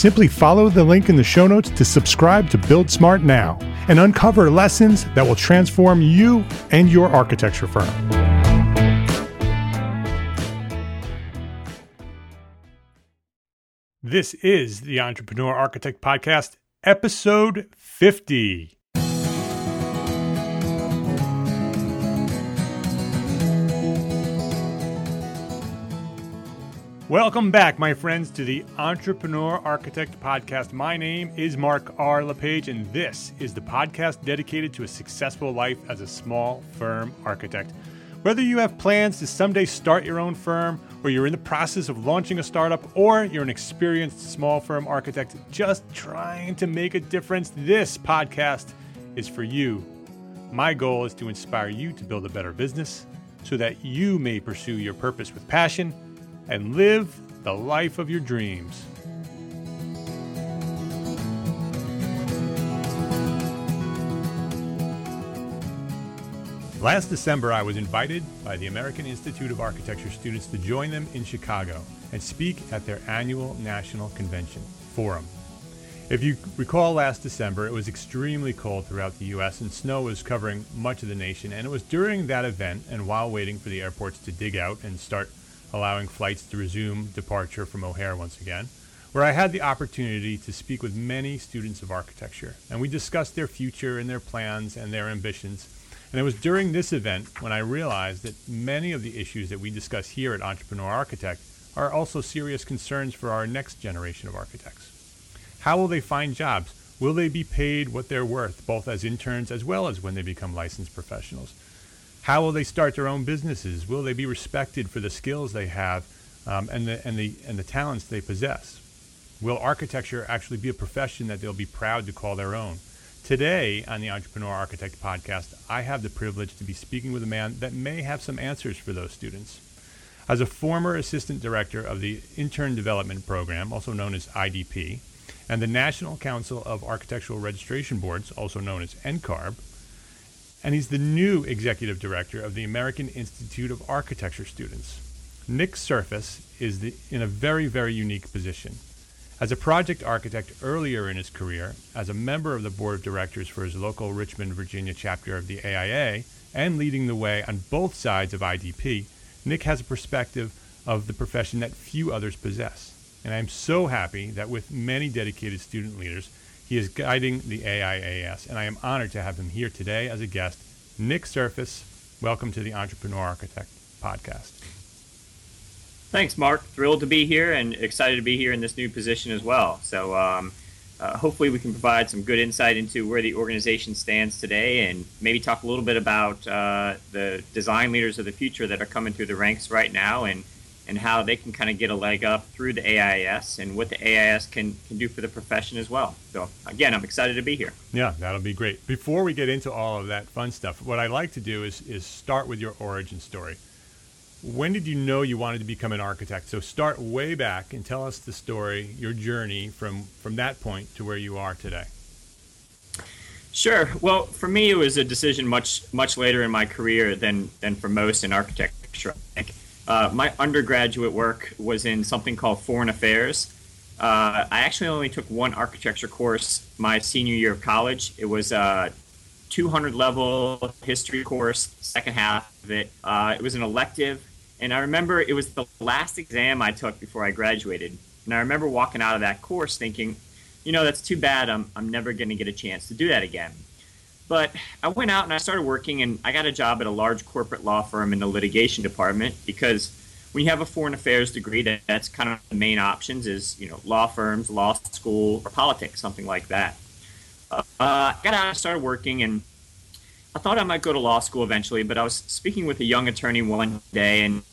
Simply follow the link in the show notes to subscribe to Build Smart now and uncover lessons that will transform you and your architecture firm. This is the Entrepreneur Architect Podcast, episode 50. Welcome back, my friends, to the Entrepreneur Architect Podcast. My name is Mark R. LePage, and this is the podcast dedicated to a successful life as a small firm architect. Whether you have plans to someday start your own firm, or you're in the process of launching a startup, or you're an experienced small firm architect just trying to make a difference, this podcast is for you. My goal is to inspire you to build a better business so that you may pursue your purpose with passion and live the life of your dreams. Last December, I was invited by the American Institute of Architecture students to join them in Chicago and speak at their annual national convention, Forum. If you recall last December, it was extremely cold throughout the U.S. and snow was covering much of the nation. And it was during that event and while waiting for the airports to dig out and start allowing flights to resume departure from O'Hare once again, where I had the opportunity to speak with many students of architecture. And we discussed their future and their plans and their ambitions. And it was during this event when I realized that many of the issues that we discuss here at Entrepreneur Architect are also serious concerns for our next generation of architects. How will they find jobs? Will they be paid what they're worth, both as interns as well as when they become licensed professionals? How will they start their own businesses? Will they be respected for the skills they have um, and, the, and, the, and the talents they possess? Will architecture actually be a profession that they'll be proud to call their own? Today on the Entrepreneur Architect podcast, I have the privilege to be speaking with a man that may have some answers for those students. As a former assistant director of the Intern Development Program, also known as IDP, and the National Council of Architectural Registration Boards, also known as NCARB, and he's the new executive director of the American Institute of Architecture students. Nick Serfass is the, in a very, very unique position. As a project architect earlier in his career, as a member of the board of directors for his local Richmond, Virginia chapter of the AIA, and leading the way on both sides of IDP, Nick has a perspective of the profession that few others possess. And I'm so happy that with many dedicated student leaders, he is guiding the AIAS, and I am honored to have him here today as a guest. Nick Serfass, welcome to the Entrepreneur Architect podcast. Thanks, Mark. Thrilled to be here and excited to be here in this new position as well. So, um, uh, hopefully, we can provide some good insight into where the organization stands today and maybe talk a little bit about uh, the design leaders of the future that are coming through the ranks right now and, and how they can kind of get a leg up through the AIS and what the AIS can, can do for the profession as well. So, again, I'm excited to be here. Yeah, that'll be great. Before we get into all of that fun stuff, what I like to do is, is start with your origin story. When did you know you wanted to become an architect? So, start way back and tell us the story, your journey from, from that point to where you are today. Sure. Well, for me, it was a decision much much later in my career than than for most in architecture. I think. Uh, my undergraduate work was in something called foreign affairs. Uh, I actually only took one architecture course my senior year of college. It was a 200 level history course, second half of it. Uh, it was an elective, and I remember it was the last exam I took before I graduated. And I remember walking out of that course thinking, you know, that's too bad. I'm, I'm never going to get a chance to do that again. But I went out and I started working, and I got a job at a large corporate law firm in the litigation department because when you have a foreign affairs degree, that, that's kind of the main options is you know law firms, law school, or politics, something like that. Uh, I got out and started working, and I thought I might go to law school eventually. But I was speaking with a young attorney one day, and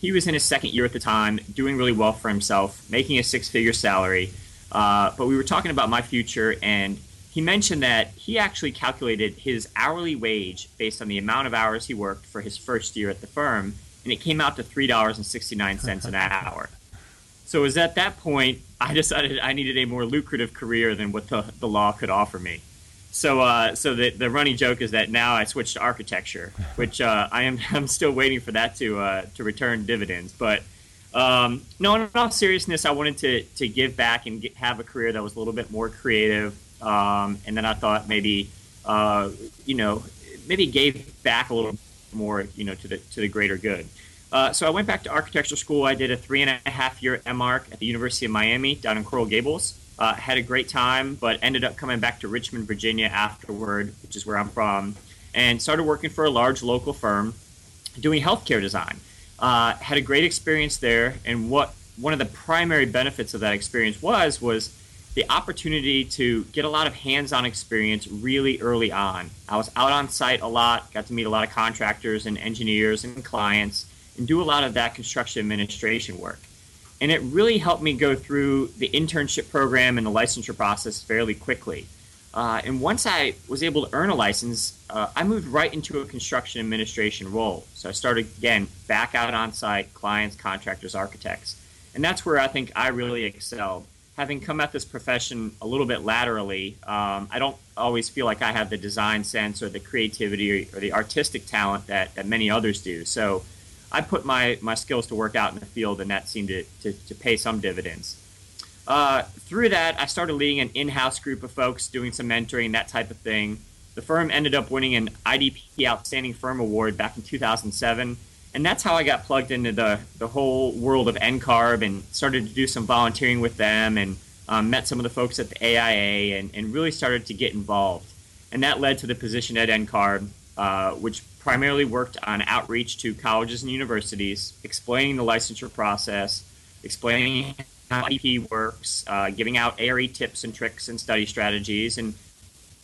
he was in his second year at the time, doing really well for himself, making a six-figure salary. Uh, but we were talking about my future, and he mentioned that he actually calculated his hourly wage based on the amount of hours he worked for his first year at the firm, and it came out to three dollars and sixty nine cents an hour. So it was at that point I decided I needed a more lucrative career than what the, the law could offer me. So, uh, so the, the running joke is that now I switched to architecture, which uh, I am I'm still waiting for that to uh, to return dividends. But um, no, in all seriousness, I wanted to to give back and get, have a career that was a little bit more creative, um, and then I thought maybe, uh, you know, maybe gave back a little more, you know, to the to the greater good. Uh, so I went back to architecture school. I did a three and a half year MArch at the University of Miami down in Coral Gables. Uh, had a great time, but ended up coming back to Richmond, Virginia afterward, which is where I'm from, and started working for a large local firm doing healthcare design. Uh, had a great experience there, and what one of the primary benefits of that experience was was the opportunity to get a lot of hands-on experience really early on. I was out on site a lot, got to meet a lot of contractors and engineers and clients, and do a lot of that construction administration work. And it really helped me go through the internship program and the licensure process fairly quickly. Uh, and once I was able to earn a license, uh, I moved right into a construction administration role. So I started again back out on site, clients, contractors, architects. And that's where I think I really excelled having come at this profession a little bit laterally, um, I don't always feel like I have the design sense or the creativity or, the artistic talent that, that many others do. So I put my, my skills to work out in the field, and that seemed to, to, to pay some dividends. Uh, through that, I started leading an in house group of folks doing some mentoring, that type of thing. The firm ended up winning an IDP Outstanding Firm Award back in 2007 and that's how I got plugged into the, the whole world of NCARB and started to do some volunteering with them and um, met some of the folks at the AIA and, and really started to get involved. And that led to the position at NCARB, uh, which primarily worked on outreach to colleges and universities, explaining the licensure process, explaining how IDP works, uh, giving out ARE tips and tricks and study strategies, and,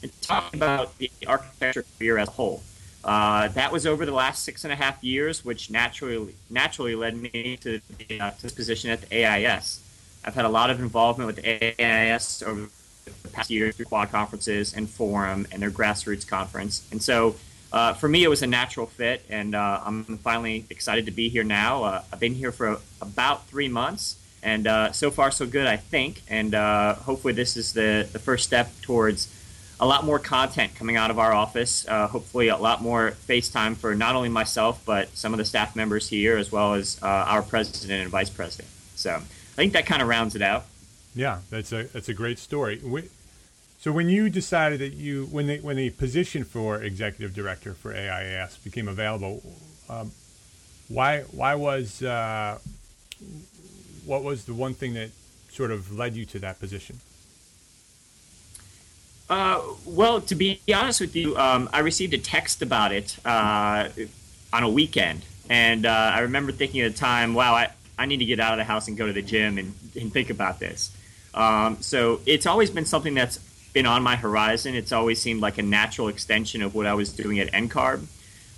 and talking about the architecture career as a whole. Uh, that was over the last six and a half years, which naturally naturally led me to, uh, to this position at the AIS. I've had a lot of involvement with the AIS over the past year through quad conferences and forum and their grassroots conference. And so uh, for me, it was a natural fit, and uh, I'm finally excited to be here now. Uh, I've been here for about three months, and uh, so far so good, I think. And hopefully, this is the, the first step towards a lot more content coming out of our office. Uh, hopefully, a lot more FaceTime for not only myself but some of the staff members here, as well as uh, our president and vice president. So I think that kind of rounds it out. Yeah, that's a that's a great story. So when you decided that you when the when the position for executive director for AIS became available, um, why why was uh, what was the one thing that sort of led you to that position? Uh, well, to be honest with you, um, I received a text about it uh, on a weekend, and uh, I remember thinking at the time, "Wow, I, I need to get out of the house and go to the gym and, and think about this." Um, so it's always been something that's been on my horizon. It's always seemed like a natural extension of what I was doing at NCARB.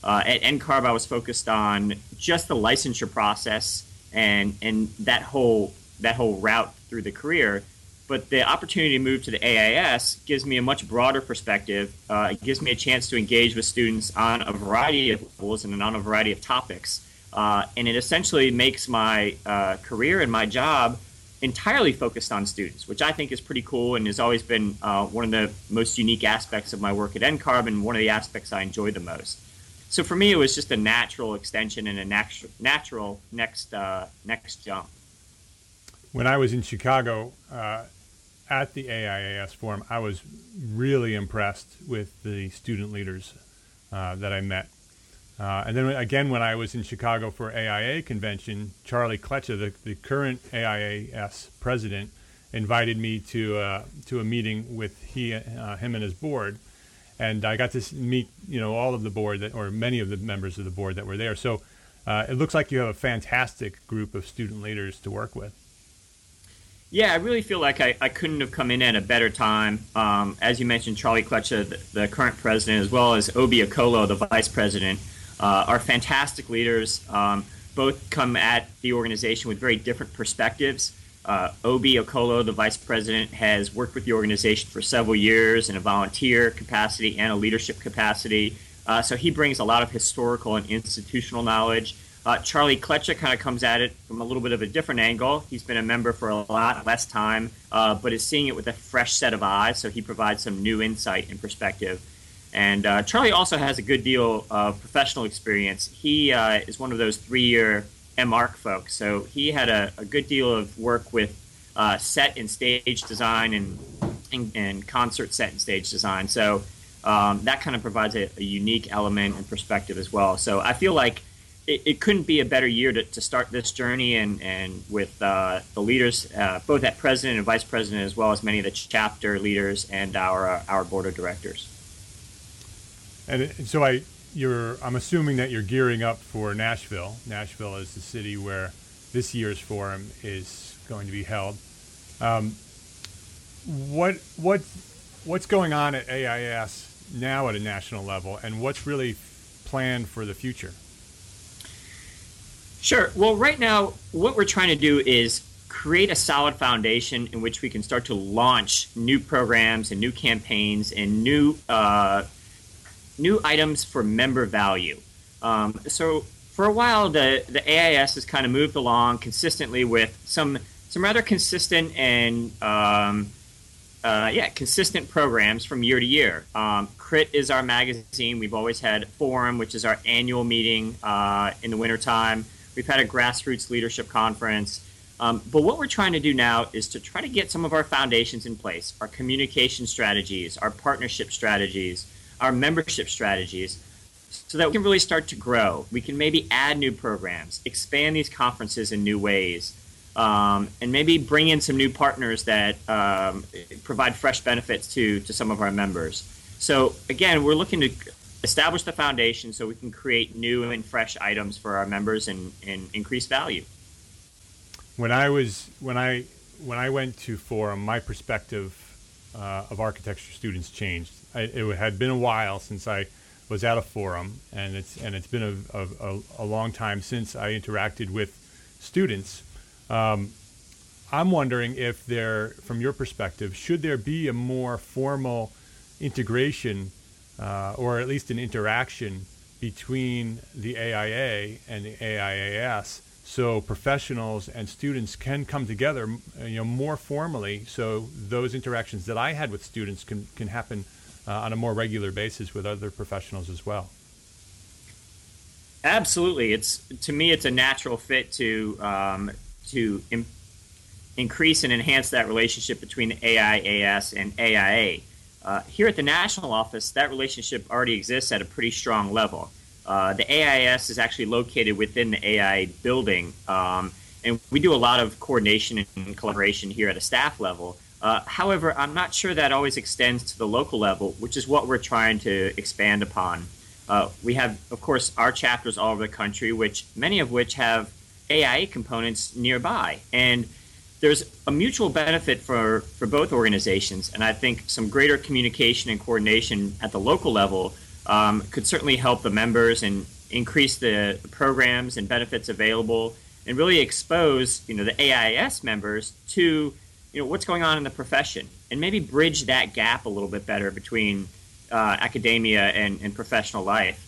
Uh, at NCARB, I was focused on just the licensure process and and that whole that whole route through the career. But the opportunity to move to the AIS gives me a much broader perspective. Uh, it gives me a chance to engage with students on a variety of levels and on a variety of topics. Uh, and it essentially makes my uh, career and my job entirely focused on students, which I think is pretty cool and has always been uh, one of the most unique aspects of my work at NCARB and one of the aspects I enjoy the most. So for me, it was just a natural extension and a natu- natural next uh, next jump. When I was in Chicago uh, at the AIAS forum, I was really impressed with the student leaders uh, that I met. Uh, and then again, when I was in Chicago for AIA convention, Charlie Klecha, the, the current AIAS president, invited me to uh, to a meeting with he uh, him and his board, and I got to meet you know all of the board that or many of the members of the board that were there. So uh, it looks like you have a fantastic group of student leaders to work with. Yeah, I really feel like I, I couldn't have come in at a better time. Um, as you mentioned, Charlie Klecha, the, the, current president, as well as Obi Okolo, the vice president uh, are fantastic leaders. Um, both come at the organization with very different perspectives. Uh, Obi Okolo, the vice president, has worked with the organization for several years in a volunteer capacity and a leadership capacity. Uh, so he brings a lot of historical and institutional knowledge. Uh, Charlie Klecha kind of comes at it from a little bit of a different angle. He's been a member for a lot less time, uh, but is seeing it with a fresh set of eyes. So he provides some new insight and perspective. And uh, Charlie also has a good deal of professional experience. He uh, is one of those three year MArch folks. So he had a, a good deal of work with uh, set and stage design and, and, and, concert set and stage design. So um, that kind of provides a, a, unique element and perspective as well. So I feel like it, it couldn't be a better year to, to start this journey and, and with uh, the leaders, uh, both at president and vice president, as well as many of the chapter leaders and our, uh, our board of directors. And so I, you're, I'm assuming that you're gearing up for Nashville. Nashville is the city where this year's forum is going to be held. Um, what, what, what's going on at AIS now at a national level, and what's really planned for the future? Sure. Well, right now, what we're trying to do is create a solid foundation in which we can start to launch new programs and new campaigns and new uh, new items for member value. Um, so for a while, the, the AIS has kind of moved along consistently with some some rather consistent and um, uh, yeah consistent programs from year to year. Um, Crit is our magazine. We've always had Forum, which is our annual meeting uh, in the wintertime. We've had a grassroots leadership conference. Um, but what we're trying to do now is to try to get some of our foundations in place, our communication strategies, our partnership strategies, our membership strategies so that we can really start to grow. We can maybe add new programs, expand these conferences in new ways, um, and maybe bring in some new partners that um, provide fresh benefits to, to some of our members. So, again, we're looking to establish the foundation so we can create new and fresh items for our members and, and increase value. When I was when I when I went to Forum, my perspective uh, of architecture students changed. I, it had been a while since I was at a forum, and it's and it's been a, a, a long time since I interacted with students. Um, I'm wondering if there, from your perspective, should there be a more formal integration, uh, or at least an interaction between the AIA and the AIAS so professionals and students can come together you know more formally. So those interactions that I had with students can can happen uh, on a more regular basis with other professionals as well. Absolutely. It's to me it's a natural fit to um, to Im- increase and enhance that relationship between the AIAS and AIA uh, here at the national office that relationship already exists at a pretty strong level uh, the AIS is actually located within the AI building, um, and we do a lot of coordination and collaboration here at a staff level. Uh, however, I'm not sure that always extends to the local level, which is what we're trying to expand upon. Uh, we have, of course, our chapters all over the country, which many of which have AIA components nearby, and there's a mutual benefit for, for both organizations, and I think some greater communication and coordination at the local level um, could certainly help the members and increase the programs and benefits available and really expose you know the AIS members to you know what's going on in the profession and maybe bridge that gap a little bit better between uh, academia and, and professional life.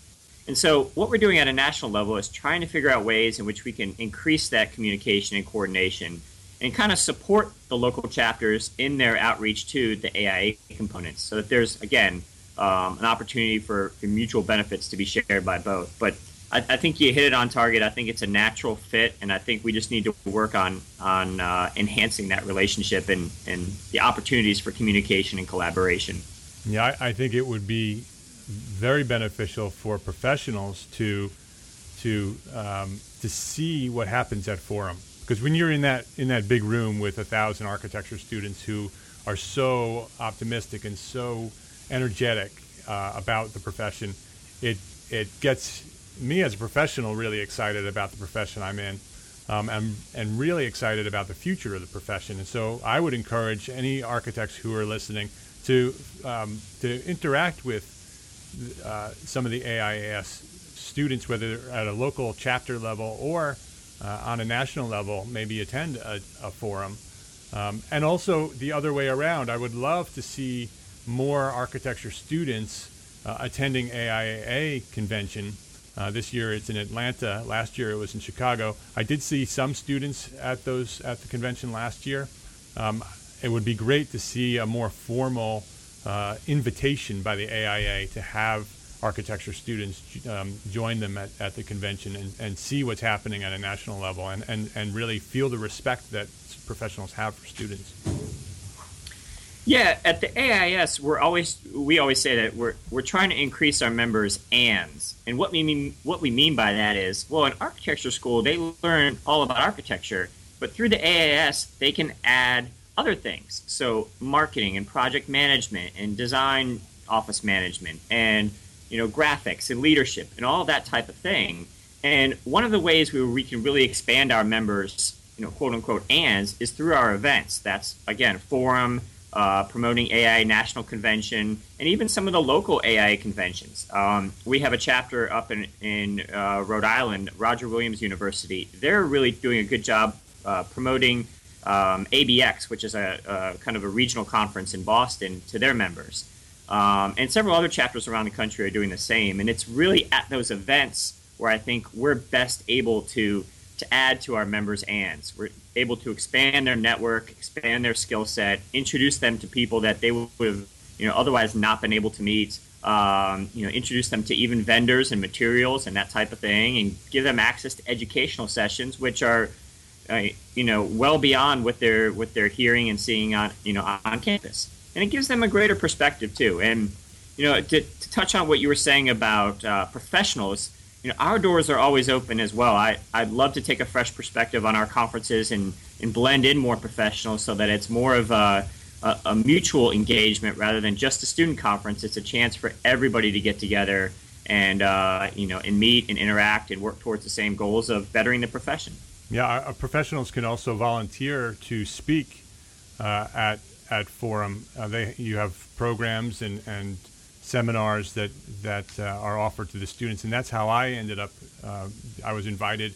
And so, what we're doing at a national level is trying to figure out ways in which we can increase that communication and coordination and kind of support the local chapters in their outreach to the AIA components so that there's, again, um, an opportunity for, for, mutual benefits to be shared by both. But I, I, think you hit it on target. I think it's a natural fit, and I think we just need to work on, on uh, enhancing that relationship and, and the opportunities for communication and collaboration. Yeah, I, I think it would be very beneficial for professionals to to um, to see what happens at Forum because when you're in that in that big room with a thousand architecture students who are so optimistic and so energetic uh, about the profession, it it gets me as a professional really excited about the profession I'm in, um, and and really excited about the future of the profession. And so I would encourage any architects who are listening to um, to interact with uh, some of the AIAS students, whether at a local chapter level or uh, on a national level, maybe attend a, a forum. Um, and also the other way around, I would love to see more architecture students uh, attending AIAA convention. Uh, this year it's in Atlanta. Last year it was in Chicago. I did see some students at those at the convention last year. Um, it would be great to see a more formal uh, invitation by the AIA to have architecture students um, join them at, at the convention and, and see what's happening at a national level and, and, and really feel the respect that professionals have for students. Yeah, at the AIS, we're always we always say that we're we're trying to increase our members' ands, and what we mean what we mean by that is, well, in architecture school they learn all about architecture, but through the AIS they can add other things, so marketing and project management and design office management and you know, graphics and leadership and all that type of thing. And one of the ways we, we can really expand our members, you know, quote unquote, ands is through our events. That's, again, forum, uh, promoting AI National Convention, and even some of the local AI conventions. Um, we have a chapter up in, in uh, Rhode Island, Roger Williams University. They're really doing a good job uh, promoting um, ABX, which is a, a, kind of a regional conference in Boston, to their members. Um, and several other chapters around the country are doing the same. And it's really at those events where I think we're best able to to add to our members' ands. We're able to expand their network, expand their skill set, introduce them to people that they would have you know otherwise not been able to meet. Um, you know, introduce them to even vendors and materials and that type of thing, and give them access to educational sessions, which are uh, you know well beyond what they're what they're hearing and seeing on you know on campus and it gives them a greater perspective too. And you know, to, to touch on what you were saying about uh, professionals, you know, our doors are always open as well. I I'd love to take a fresh perspective on our conferences and and blend in more professionals so that it's more of a a, a mutual engagement rather than just a student conference. It's a chance for everybody to get together and uh, you know and meet and interact and work towards the same goals of bettering the profession. Yeah, our professionals can also volunteer to speak uh, at at Forum. Uh, they you have programs and, and seminars that that uh, are offered to the students, and that's how I ended up. Uh, I was invited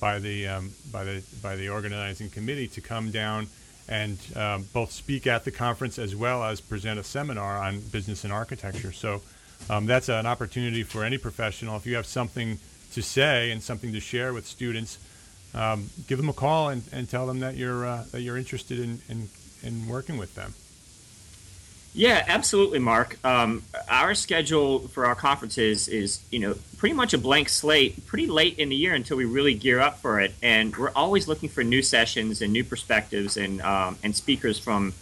by the um, by the by the organizing committee to come down and um, both speak at the conference as well as present a seminar on business and architecture. So um, that's an opportunity for any professional. If you have something to say and something to share with students, um, give them a call and, and tell them that you're uh, that you're interested in, in in working with them. Yeah, absolutely, Mark. Um, our schedule for our conferences is, you know, pretty much a blank slate, pretty late in the year until we really gear up for it, and we're always looking for new sessions and new perspectives and um, and speakers from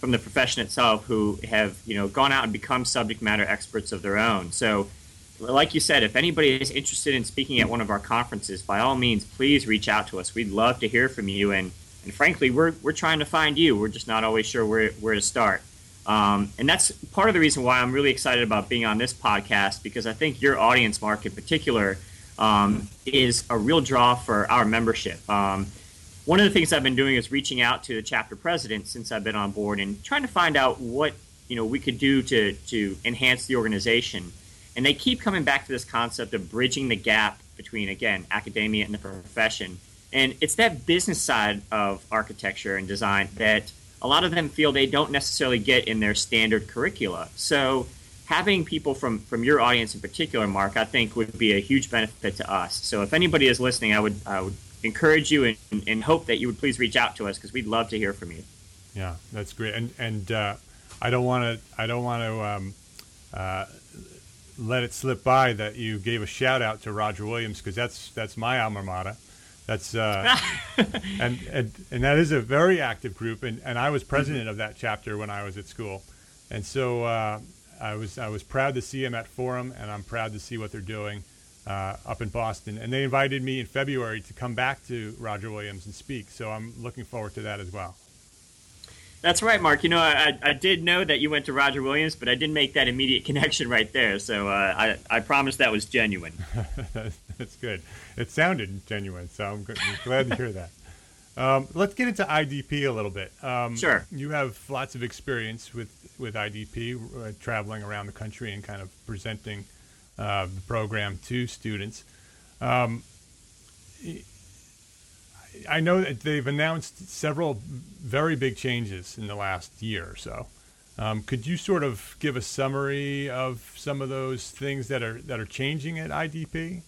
from the profession itself who have, you know, gone out and become subject matter experts of their own. So, like you said, if anybody is interested in speaking at one of our conferences, by all means, please reach out to us. We'd love to hear from you and and frankly, we're, we're trying to find you. We're just not always sure where, where to start. Um, and that's part of the reason why I'm really excited about being on this podcast because I think your audience, Mark, in particular, um, is a real draw for our membership. Um, one of the things I've been doing is reaching out to the chapter president since I've been on board and trying to find out what you know we could do to to enhance the organization. And they keep coming back to this concept of bridging the gap between again academia and the profession And it's that business side of architecture and design that a lot of them feel they don't necessarily get in their standard curricula. So having people from from your audience in particular, Mark, I think would be a huge benefit to us. So if anybody is listening, I would I would encourage you and, and hope that you would please reach out to us because we'd love to hear from you. Yeah, that's great. And and uh, I don't want to I don't want to um, uh, let it slip by that you gave a shout out to Roger Williams because that's that's my alma mater. That's uh, and, and and that is a very active group, and, and I was president of that chapter when I was at school, and so uh, I was I was proud to see them at Forum, and I'm proud to see what they're doing uh, up in Boston. And they invited me in February to come back to Roger Williams and speak, so I'm looking forward to that as well. That's right, Mark. You know, I, I did know that you went to Roger Williams, but I didn't make that immediate connection right there. So uh, I, I promise that was genuine. That's good. It sounded genuine, so I'm glad to hear that. Um, let's get into IDP a little bit. Um, sure. You have lots of experience with, with IDP, uh, traveling around the country and kind of presenting uh, the program to students. Um, I know that they've announced several very big changes in the last year or so. Um, could you sort of give a summary of some of those things that are that are changing at IDP?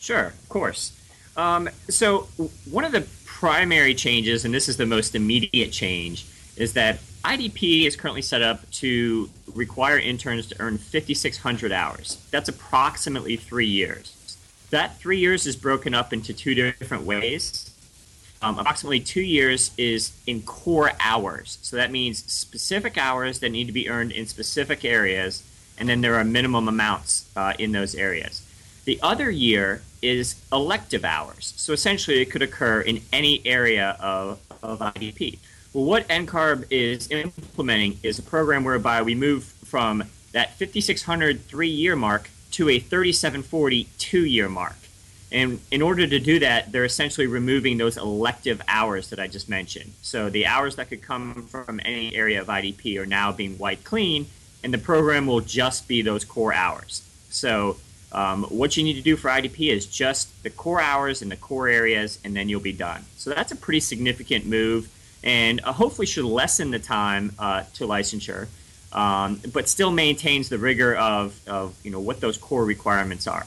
Sure, of course. Um, so one of the primary changes, and this is the most immediate change, is that IDP is currently set up to require interns to earn 5,600 hours. That's approximately three years. That three years is broken up into two different ways. Um, approximately two years is in core hours. So that means specific hours that need to be earned in specific areas, and then there are minimum amounts uh, in those areas. The other year is elective hours. So essentially, it could occur in any area of, of IDP. Well, what NCARB is implementing is a program whereby we move from that 5,600 three year mark to a 3740 two year mark. And in order to do that, they're essentially removing those elective hours that I just mentioned. So the hours that could come from any area of IDP are now being wiped clean, and the program will just be those core hours. So um, what you need to do for IDP is just the core hours and the core areas, and then you'll be done. So that's a pretty significant move, and uh, hopefully should lessen the time uh, to licensure um, but still maintains the rigor of, of you know what those core requirements are.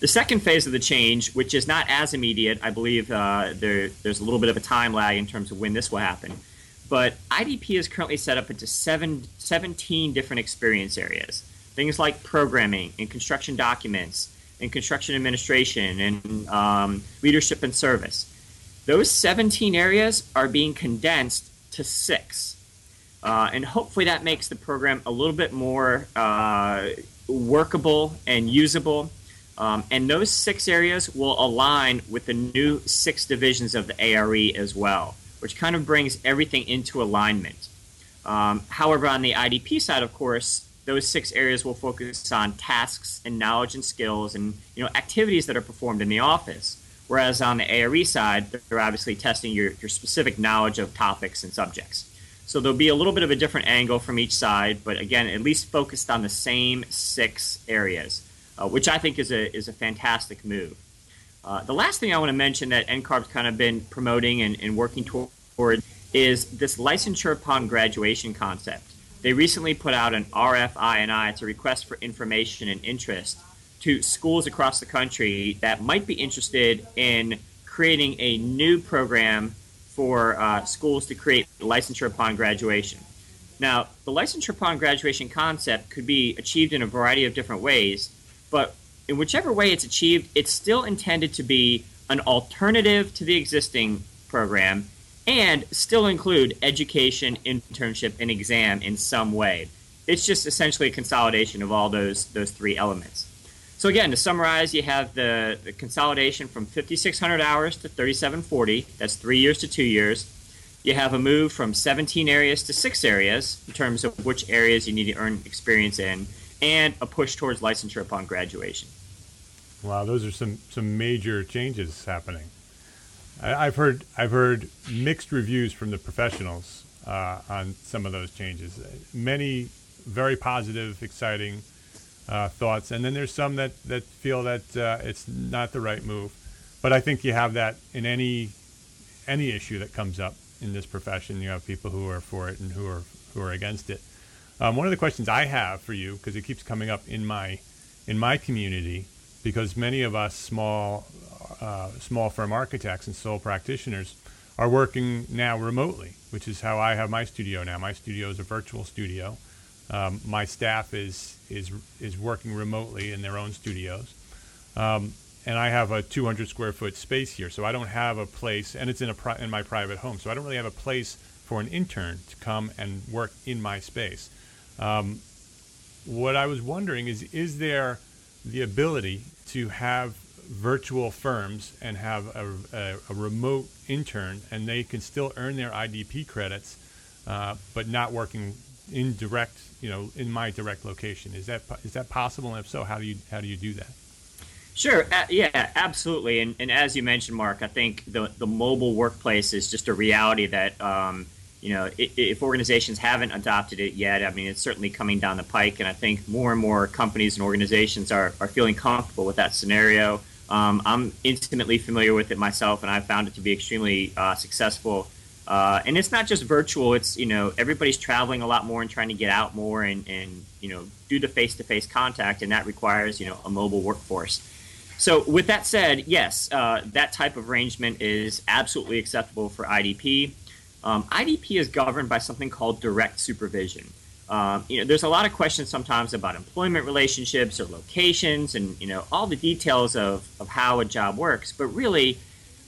The second phase of the change, which is not as immediate, I believe uh, there, there's a little bit of a time lag in terms of when this will happen. But IDP is currently set up into seven, 17 different experience areas. Things like programming and construction documents and construction administration and um, leadership and service. Those 17 areas are being condensed to six. Uh, and hopefully that makes the program a little bit more uh, workable and usable. Um, and those six areas will align with the new six divisions of the ARE as well, which kind of brings everything into alignment. Um, however, on the IDP side, of course, those six areas will focus on tasks and knowledge and skills and you know activities that are performed in the office. Whereas on the ARE side, they're obviously testing your, your specific knowledge of topics and subjects. So there'll be a little bit of a different angle from each side, but again, at least focused on the same six areas, uh, which I think is a is a fantastic move. Uh, the last thing I want to mention that NCARB's kind of been promoting and, and working toward is this licensure upon graduation concept. They recently put out an RFI&I, it's a request for information and interest, to schools across the country that might be interested in creating a new program for uh, schools to create licensure upon graduation. Now, the licensure upon graduation concept could be achieved in a variety of different ways, but in whichever way it's achieved, it's still intended to be an alternative to the existing program and still include education, internship, and exam in some way. It's just essentially a consolidation of all those those three elements. So again, to summarize, you have the, the consolidation from 5,600 hours to 3,740. That's three years to two years. You have a move from 17 areas to six areas in terms of which areas you need to earn experience in, and a push towards licensure upon graduation. Wow, those are some some major changes happening. I, have heard I've heard mixed reviews from the professionals uh, on some of those changes. Many very positive, exciting uh, thoughts, and then there's some that, that feel that uh, it's not the right move. but I think you have that in any any issue that comes up in this profession. You have people who are for it and who are who are against it. Um, one of the questions I have for you, because it keeps coming up in my in my community, because many of us small uh, small firm architects and sole practitioners are working now remotely, which is how I have my studio now. My studio is a virtual studio. Um, my staff is is is working remotely in their own studios, um, and I have a 200 square foot space here. So I don't have a place, and it's in a pri- in my private home. So I don't really have a place for an intern to come and work in my space. Um, what I was wondering is, is there the ability to have virtual firms and have a, a, a, remote intern, and they can still earn their IDP credits, uh, but not working in direct, you know, in my direct location. Is that is that possible? And if so, how do you how do you do that? Sure. Uh, yeah, absolutely. And, and as you mentioned, Mark, I think the the mobile workplace is just a reality that. Um, you know, if, if organizations haven't adopted it yet, I mean, it's certainly coming down the pike, and I think more and more companies and organizations are, are feeling comfortable with that scenario. Um, I'm intimately familiar with it myself, and I've found it to be extremely uh, successful. Uh, and it's not just virtual; it's you know everybody's traveling a lot more and trying to get out more and, and you know do the face-to-face contact, and that requires you know a mobile workforce. So, with that said, yes, uh, that type of arrangement is absolutely acceptable for IDP. Um, IDP is governed by something called direct supervision. Um, you know, there's a lot of questions sometimes about employment relationships or locations and, you know, all the details of, of how a job works. But really,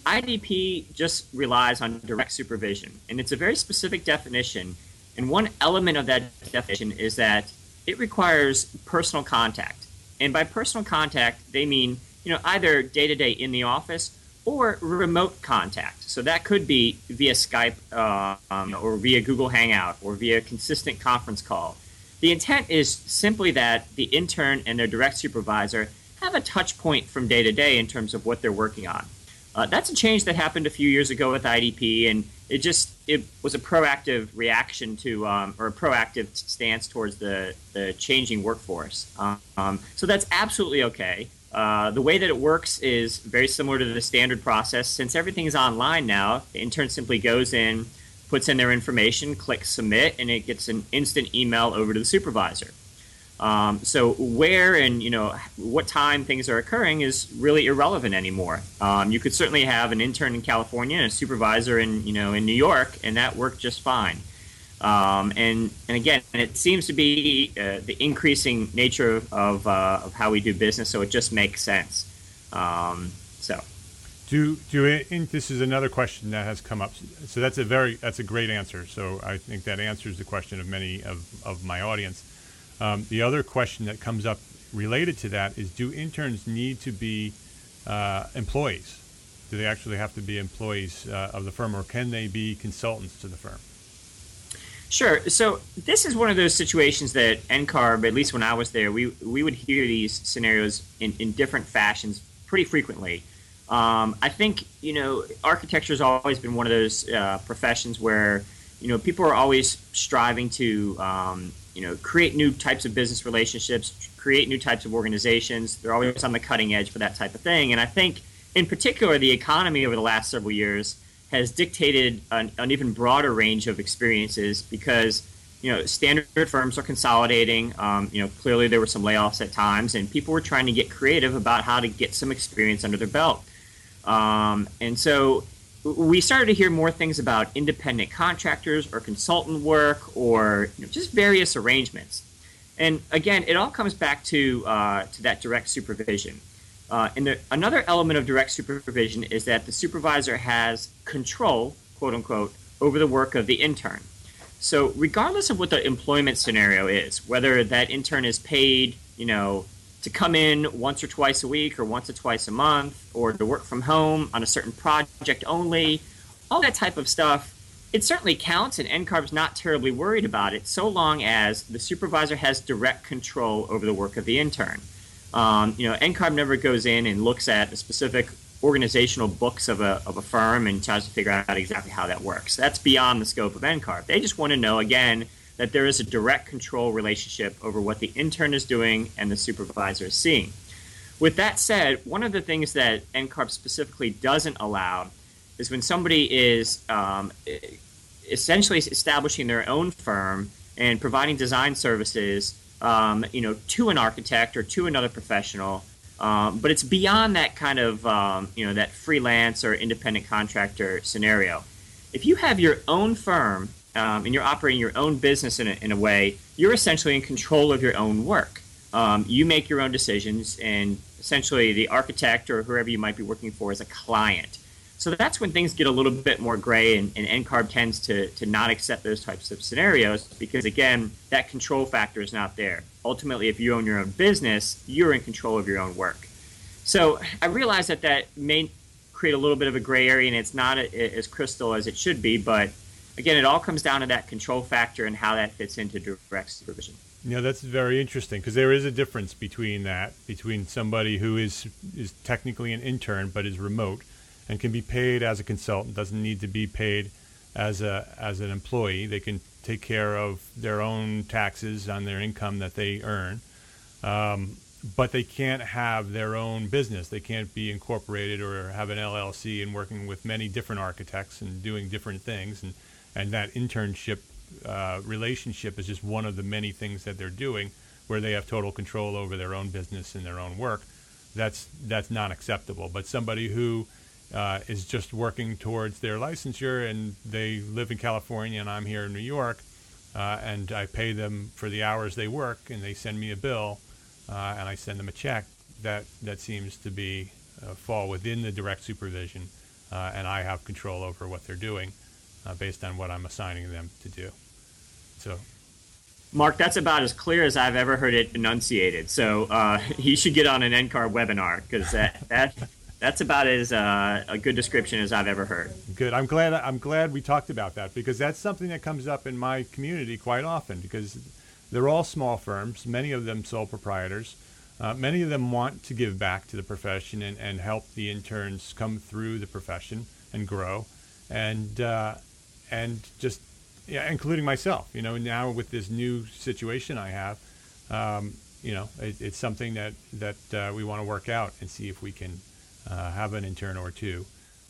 IDP just relies on direct supervision. And it's a very specific definition. And one element of that definition is that it requires personal contact. And by personal contact, they mean, you know, either day to day in the office or remote contact. So that could be via Skype uh, um, or via Google Hangout or via consistent conference call. The intent is simply that the intern and their direct supervisor have a touch point from day to day in terms of what they're working on. Uh, that's a change that happened a few years ago with IDP, and it just it was a proactive reaction to um, or a proactive stance towards the the changing workforce. Um, so that's absolutely okay. Uh, the way that it works is very similar to the standard process. Since everything is online now, the intern simply goes in, puts in their information, clicks submit, and it gets an instant email over to the supervisor. Um, so where and you know what time things are occurring is really irrelevant anymore. Um, you could certainly have an intern in California and a supervisor in you know in New York, and that worked just fine. Um, and and again, it seems to be uh, the increasing nature of of, uh, of, how we do business, so it just makes sense. Um, so, do do it, this is another question that has come up. So that's a very that's a great answer. So I think that answers the question of many of of my audience. Um, the other question that comes up related to that is: Do interns need to be uh, employees? Do they actually have to be employees uh, of the firm, or can they be consultants to the firm? Sure. So this is one of those situations that NCARB, at least when I was there, we we would hear these scenarios in, in different fashions pretty frequently. Um, I think you know architecture has always been one of those uh, professions where you know people are always striving to um, you know create new types of business relationships, create new types of organizations. They're always on the cutting edge for that type of thing. And I think in particular the economy over the last several years has dictated an, an, even broader range of experiences because you know standard firms are consolidating. Um, you know clearly there were some layoffs at times, and people were trying to get creative about how to get some experience under their belt. Um, and so we started to hear more things about independent contractors or consultant work or you know, just various arrangements. And again, it all comes back to uh, to that direct supervision. Uh, and the, another element of direct supervision is that the supervisor has control, quote unquote, over the work of the intern. So, regardless of what the employment scenario is, whether that intern is paid, you know, to come in once or twice a week or once or twice a month or to work from home on a certain project only, all that type of stuff, it certainly counts, and NCARB's not terribly worried about it so long as the supervisor has direct control over the work of the intern. Um, you know, NCARB never goes in and looks at the specific organizational books of a, of a firm and tries to figure out exactly how that works. That's beyond the scope of NCARB. They just want to know, again, that there is a direct control relationship over what the intern is doing and the supervisor is seeing. with that said, one of the things that NCARB specifically doesn't allow is when somebody is um, essentially establishing their own firm and providing design services, um, you know, to an architect or to another professional. Um, but it's beyond that kind of, um, you know, that freelance or independent contractor scenario. If you have your own firm um, and you're operating your own business in a, in a way, you're essentially in control of your own work. Um, you make your own decisions, and essentially the architect or whoever you might be working for is a client. So that's when things get a little bit more gray, and, and NCARB tends to, to not accept those types of scenarios because, again, that control factor is not there. Ultimately, if you own your own business, you're in control of your own work. So I realize that that may create a little bit of a gray area, and it's not a, as crystal as it should be, but again, it all comes down to that control factor and how that fits into direct supervision. Yeah, that's very interesting because there is a difference between that, between somebody who is is technically an intern but is remote and can be paid as a consultant, doesn't need to be paid as a as an employee. They can take care of their own taxes on their income that they earn, um, but they can't have their own business. They can't be incorporated or have an LLC and working with many different architects and doing different things. And and that internship uh, relationship is just one of the many things that they're doing, where they have total control over their own business and their own work. That's that's not acceptable. But somebody who uh, is just working towards their licensure and they live in California and I'm here in New York uh, and I pay them for the hours they work and they send me a bill uh, and I send them a check, that, that seems to be uh, fall within the direct supervision uh, and I have control over what they're doing uh, based on what I'm assigning them to do. So Mark, that's about as clear as I've ever heard it enunciated. So uh, you should get on an NCARB webinar because that, that that's about as uh, a good description as I've ever heard. Good. I'm glad. I'm glad we talked about that because that's something that comes up in my community quite often because they're all small firms, many of them sole proprietors. Uh, many of them want to give back to the profession and, and help the interns come through the profession and grow, and uh, and just yeah, including myself. You know, now with this new situation I have, um, you know, it, it's something that that uh, we want to work out and see if we can uh, have an intern or two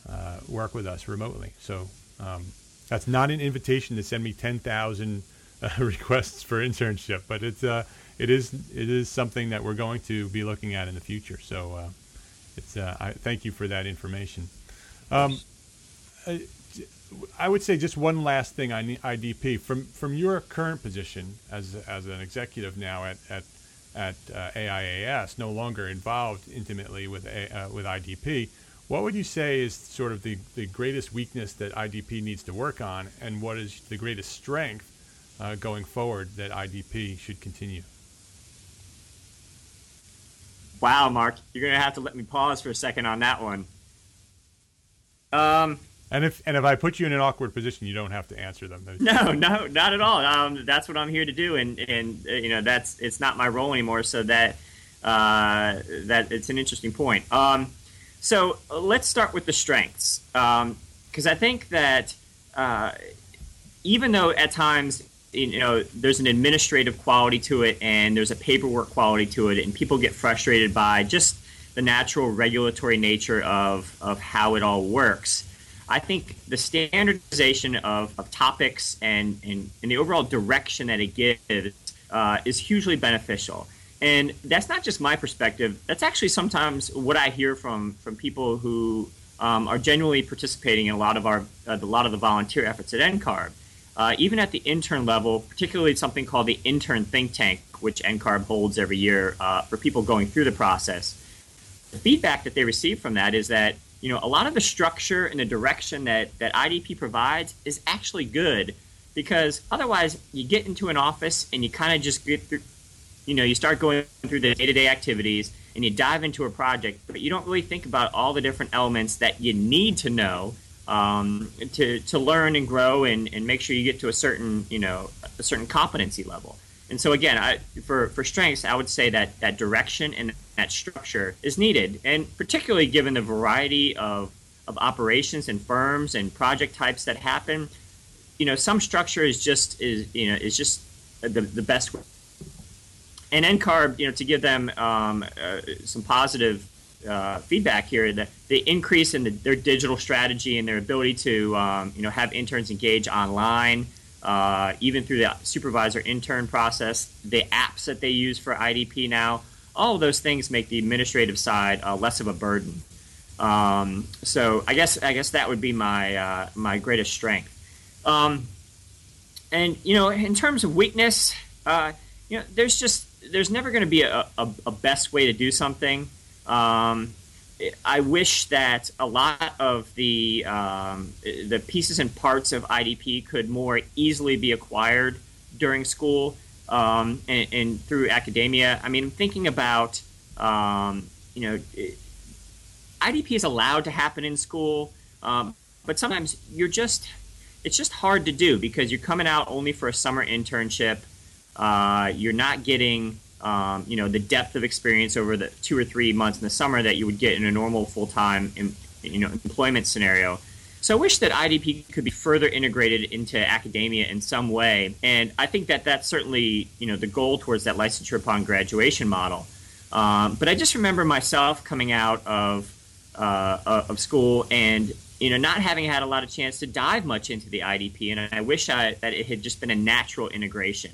uh, work with us remotely. So um, that's not an invitation to send me 10,000 uh, requests for internship, but it's uh, it is it is something that we're going to be looking at in the future. So uh, it's uh, I thank you for that information. Um, I, would say just one last thing on IDP from from your current position as as an executive now at at at uh, AIAS, no longer involved intimately with a, uh, with IDP. What would you say is sort of the, the greatest weakness that IDP needs to work on, and what is the greatest strength uh, going forward that IDP should continue? Wow, Mark, you're going to have to let me pause for a second on that one. Um, and if and if I put you in an awkward position, you don't have to answer them. No, no, not at all. Um, that's what I'm here to do, and and uh, you know that's it's not my role anymore. So that uh, that it's an interesting point. Um, so let's start with the strengths, because um, I think that uh, even though at times you know there's an administrative quality to it and there's a paperwork quality to it, and people get frustrated by just the natural regulatory nature of of how it all works. I think the standardization of, of topics and, and, and, the overall direction that it gives uh, is hugely beneficial. And that's not just my perspective. That's actually sometimes what I hear from, from people who um, are genuinely participating in a lot of our uh, a lot of the volunteer efforts at NCARB. Uh, even at the intern level, particularly something called the intern think tank, which NCARB holds every year uh, for people going through the process. The feedback that they receive from that is that you know, a lot of the structure and the direction that, that IDP provides is actually good because otherwise you get into an office and you kind of just get through, you know, you start going through the day to day activities and you dive into a project, but you don't really think about all the different elements that you need to know um, to, to learn and grow and, and make sure you get to a certain, you know, a certain competency level. And so again, I, for for strengths, I would say that that direction and structure is needed, and particularly given the variety of of operations and firms and project types that happen, you know, some structure is just is you know is just the the best. and NCARB, you know, to give them um, uh, some positive uh, feedback here, the, the increase in the, their digital strategy and their ability to, um, you know, have interns engage online, uh, even through the supervisor intern process, the apps that they use for IDP now, all of those things make the administrative side uh, less of a burden. Um, so I guess I guess that would be my uh, my greatest strength. Um, and you know, in terms of weakness, uh, you know, there's just there's never going to be a, a, a, best way to do something. Um, I wish that a lot of the um, the pieces and parts of IDP could more easily be acquired during school um, and, and, through academia. I mean, I'm thinking about um, you know, IDP is allowed to happen in school, um, but sometimes you're just it's just hard to do because you're coming out only for a summer internship. Uh, you're not getting um, you know the depth of experience over the two or three months in the summer that you would get in a normal full time you know employment scenario. So I wish that IDP could be further integrated into academia in some way, and I think that that's certainly you know the goal towards that licensure upon graduation model. Um, but I just remember myself coming out of uh, of school and you know, not having had a lot of chance to dive much into the IDP, and I wish I, that it had just been a natural integration.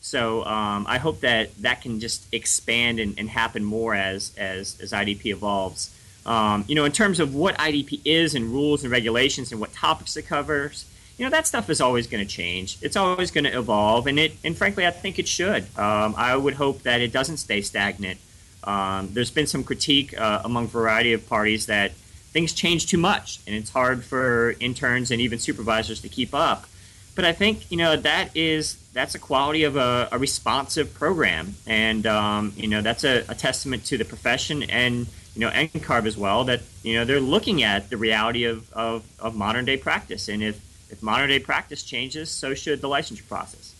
So um, I hope that that can just expand and, and, happen more as as, as IDP evolves. Um, you know, in terms of what IDP is and rules and regulations and what topics it covers, you know, that stuff is always going to change. It's always going to evolve, and it and frankly, I think it should. Um, I would hope that it doesn't stay stagnant. Um, there's been some critique uh, among a variety of parties that things change too much and it's hard for interns and even supervisors to keep up. But I think you know that is that's a quality of a, a responsive program, and um, you know that's a, a, testament to the profession and you know NCARB as well that you know they're looking at the reality of, of, of modern day practice, and if if modern day practice changes, so should the licensure process.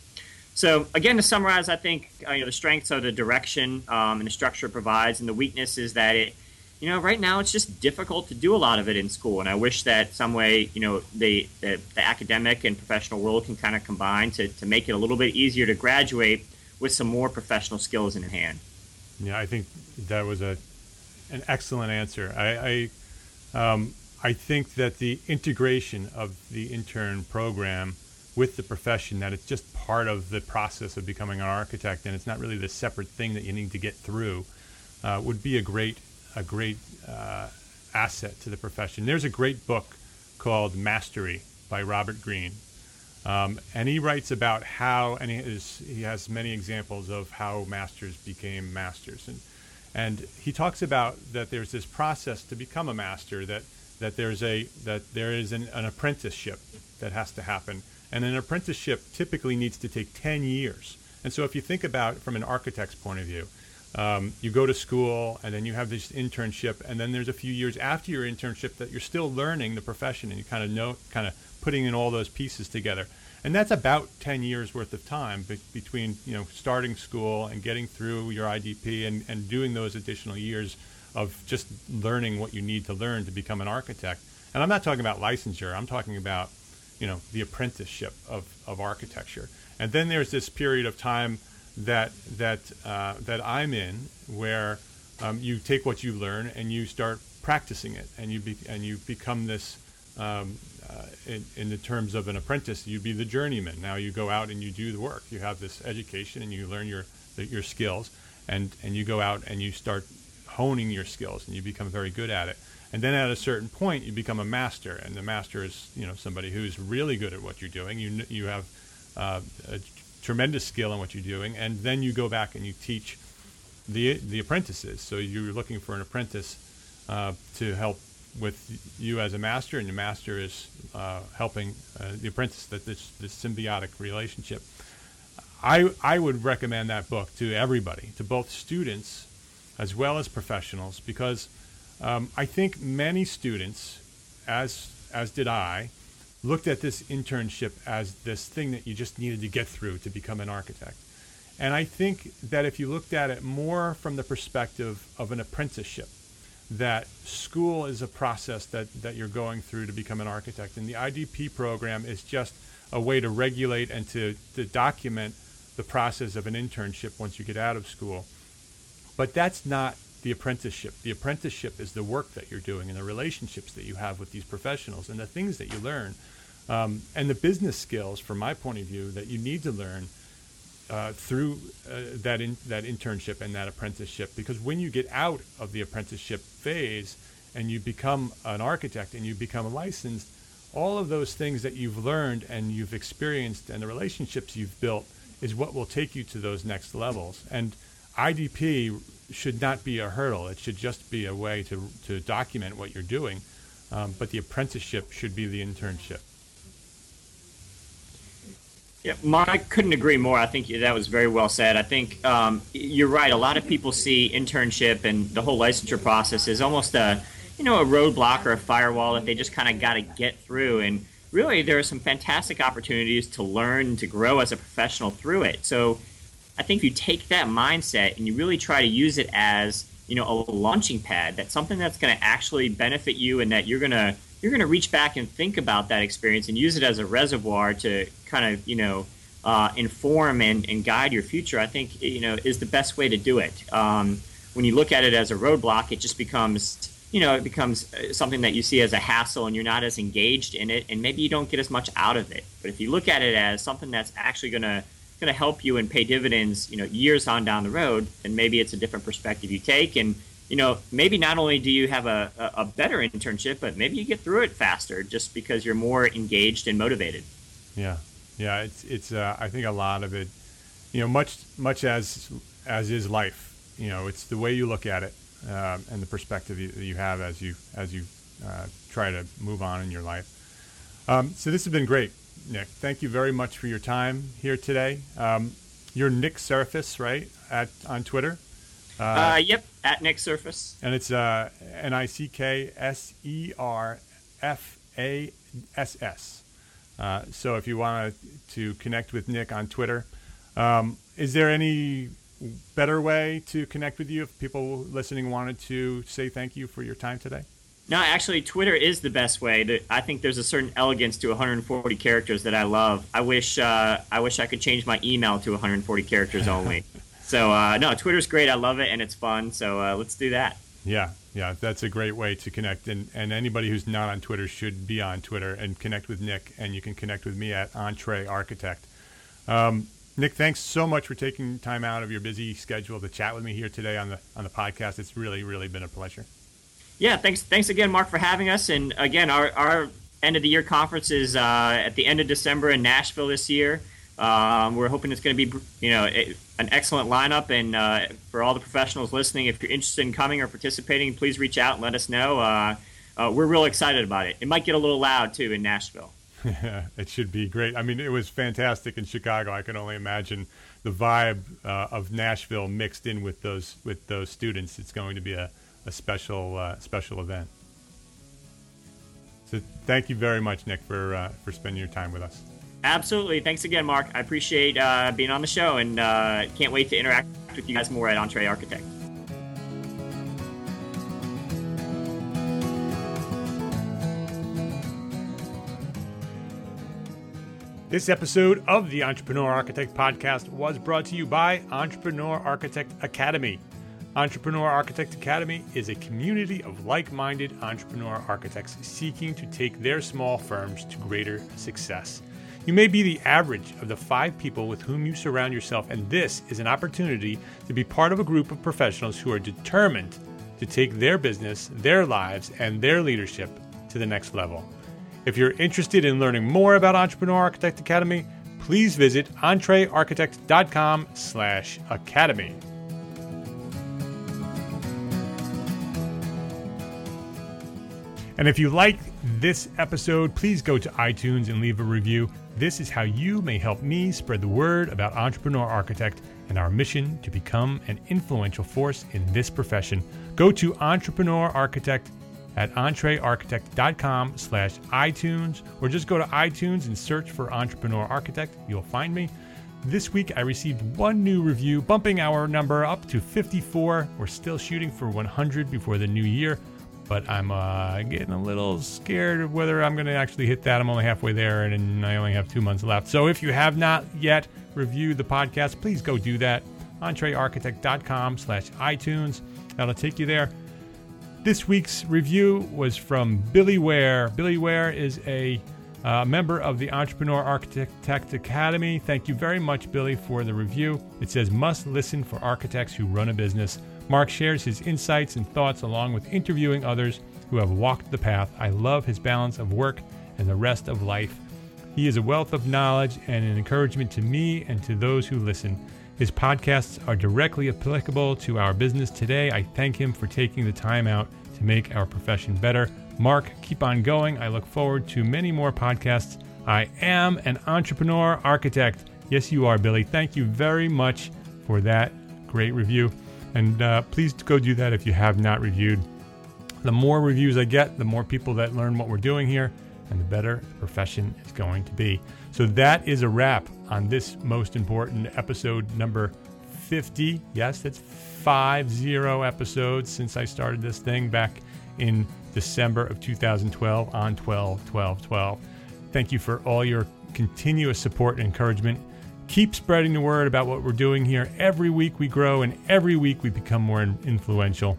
So again, to summarize, I think uh, you know the strengths are the direction um, and the structure it provides, and the weakness is that it you know, right now it's just difficult to do a lot of it in school. And I wish that some way, you know, the, the, the academic and professional world can kind of combine to, to make it a little bit easier to graduate with some more professional skills in hand. Yeah, I think that was a an excellent answer. I I, um, I think that the integration of the intern program with the profession that it's just part of the process of becoming an architect and it's not really the separate thing that you need to get through uh, would be a great a great uh, asset to the profession. There's a great book called Mastery by Robert Greene. Um, and he writes about how, and he, he has many examples of how masters became masters. And, and he talks about that there's this process to become a master, that, that, there's a, that there is an, an apprenticeship that has to happen. And an apprenticeship typically needs to take 10 years. And so if you think about it from an architect's point of view, um, you go to school and then you have this internship and then there's a few years after your internship that you're still learning the profession and you kind of know kind of putting in all those pieces together and that's about 10 years worth of time be- between you know starting school and getting through your idp and, and doing those additional years of just learning what you need to learn to become an architect and i'm not talking about licensure i'm talking about you know the apprenticeship of, of architecture and then there's this period of time that that uh, that I'm in, where um, you take what you learn and you start practicing it, and you be, and you become this. Um, uh, in, in the terms of an apprentice, you'd be the journeyman. Now you go out and you do the work. You have this education and you learn your your skills, and and you go out and you start honing your skills and you become very good at it. And then at a certain point, you become a master, and the master is you know somebody who's really good at what you're doing. You you have uh, a tremendous skill in what you're doing, and then you go back and you teach the the apprentices. So you're looking for an apprentice uh, to help with you as a master, and the master is uh, helping uh, the apprentice. That this this symbiotic relationship. I I would recommend that book to everybody, to both students as well as professionals, because um, I think many students, as as did I, looked at this internship as this thing that you just needed to get through to become an architect. And I think that if you looked at it more from the perspective of an apprenticeship, that school is a process that, that you're going through to become an architect. And the IDP program is just a way to regulate and to, to document the process of an internship once you get out of school. But that's not the apprenticeship. The apprenticeship is the work that you're doing and the relationships that you have with these professionals and the things that you learn um, and the business skills, from my point of view, that you need to learn uh, through uh, that in, that internship and that apprenticeship. Because when you get out of the apprenticeship phase and you become an architect and you become licensed, all of those things that you've learned and you've experienced and the relationships you've built is what will take you to those next levels. And IDP should not be a hurdle. It should just be a way to, to document what you're doing. Um, but the apprenticeship should be the internship. Yeah, Mark, I couldn't agree more. I think that was very well said. I think um, you're right. A lot of people see internship and the whole licensure process as almost a, you know, a roadblock or a firewall that they just kind of got to get through. And really, there are some fantastic opportunities to learn to grow as a professional through it. So I think if you take that mindset and you really try to use it as you know a launching pad, that's something that's going to actually benefit you, and that you're going to you're going to reach back and think about that experience and use it as a reservoir to kind of you know uh, inform and, and guide your future. I think you know is the best way to do it. Um, when you look at it as a roadblock, it just becomes you know it becomes uh, something that you see as a hassle, and you're not as engaged in it, and maybe you don't get as much out of it. But if you look at it as something that's actually going to going to help you and pay dividends, you know, years on down the road, then maybe it's a different perspective you take. And, you know, maybe not only do you have a, a, better internship, but maybe you get through it faster just because you're more engaged and motivated. Yeah. Yeah. It's, it's, uh, I think a lot of it, you know, much, much as, as is life, you know, it's the way you look at it uh, and the perspective that you have as you, as you uh, try to move on in your life. Um, so this has been great. Nick. Thank you very much for your time here today. Um, you're Nick Serfass, right? At on Twitter. Uh, uh, yep, at Nick Serfass. And it's uh, N I C K S E R F A S S. Uh, so if you want to connect with Nick on Twitter, um, is there any better way to connect with you if people listening wanted to say thank you for your time today? No, actually, Twitter is the best way. I think there's a certain elegance to 140 characters that I love. I wish uh, I wish I could change my email to 140 characters only. So uh, no, Twitter's great. I love it and it's fun. So uh, let's do that. Yeah, yeah, that's a great way to connect. And and anybody who's not on Twitter should be on Twitter and connect with Nick. And you can connect with me at EntreArchitect. Um, Nick, thanks so much for taking time out of your busy schedule to chat with me here today on the on the podcast. It's really really been a pleasure. Yeah, thanks. Thanks again, Mark, for having us. And again, our, our end of the year conference is uh, at the end of December in Nashville this year. Um, we're hoping it's going to be, you know, an excellent lineup. And uh, for all the professionals listening, if you're interested in coming or participating, please reach out and let us know. Uh, uh we're real excited about it. It might get a little loud too in Nashville. It should be great. I mean, it was fantastic in Chicago. I can only imagine the vibe uh, of Nashville mixed in with those with those students. It's going to be a a special uh, special event. So thank you very much, Nick, for uh, for spending your time with us. Absolutely. Thanks again, Mark. I appreciate uh, being on the show and uh, can't wait to interact with you guys more at EntreArchitect. This episode of the Entrepreneur Architect podcast was brought to you by Entrepreneur Architect Academy. Entrepreneur Architect Academy is a community of like minded entrepreneur architects seeking to take their small firms to greater success. You may be the average of the five people with whom you surround yourself, and this is an opportunity to be part of a group of professionals who are determined to take their business, their lives, and their leadership to the next level. If you're interested in learning more about Entrepreneur Architect Academy, please visit entrearchitect.com slash academy. And if you like this episode, please go to iTunes and leave a review. This is how you may help me spread the word about Entrepreneur Architect and our mission to become an influential force in this profession. Go to Entrepreneur Architect at entrearchitect.com slash iTunes, or just go to iTunes and search for Entrepreneur Architect. You'll find me. This week, I received one new review, bumping our number up to 54. We're still shooting for 100 before the new year. But I'm uh, getting a little scared of whether I'm going to actually hit that. I'm only halfway there, and I only have two months left. So if you have not yet reviewed the podcast, please go do that. EntreArchitect.com slash iTunes. That'll take you there. This week's review was from Billy Ware. Billy Ware is a uh, member of the Entrepreneur Architect Academy. Thank you very much, Billy, for the review. It says, must listen for architects who run a business. Mark shares his insights and thoughts along with interviewing others who have walked the path. I love his balance of work and the rest of life. He is a wealth of knowledge and an encouragement to me and to those who listen. His podcasts are directly applicable to our business today. I thank him for taking the time out to make our profession better. Mark, keep on going. I look forward to many more podcasts. I am an entrepreneur architect. Yes, you are, Billy. Thank you very much for that great review. And uh, please go do that if you have not reviewed. The more reviews I get, the more people that learn what we're doing here, and the better the profession is going to be. So that is a wrap on this most important episode number 50. Yes, that's five zero episodes since I started this thing back in December of 2012 on 12 12 12. Thank you for all your continuous support and encouragement. Keep spreading the word about what we're doing here. Every week we grow and every week we become more influential.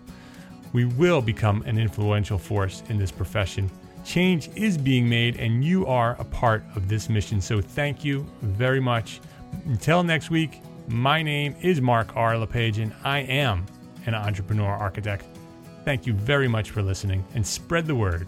We will become an influential force in this profession. Change is being made, and you are a part of this mission. So, thank you very much. Until next week, my name is Mark R. LePage, and I am an entrepreneur architect. Thank you very much for listening, and spread the word.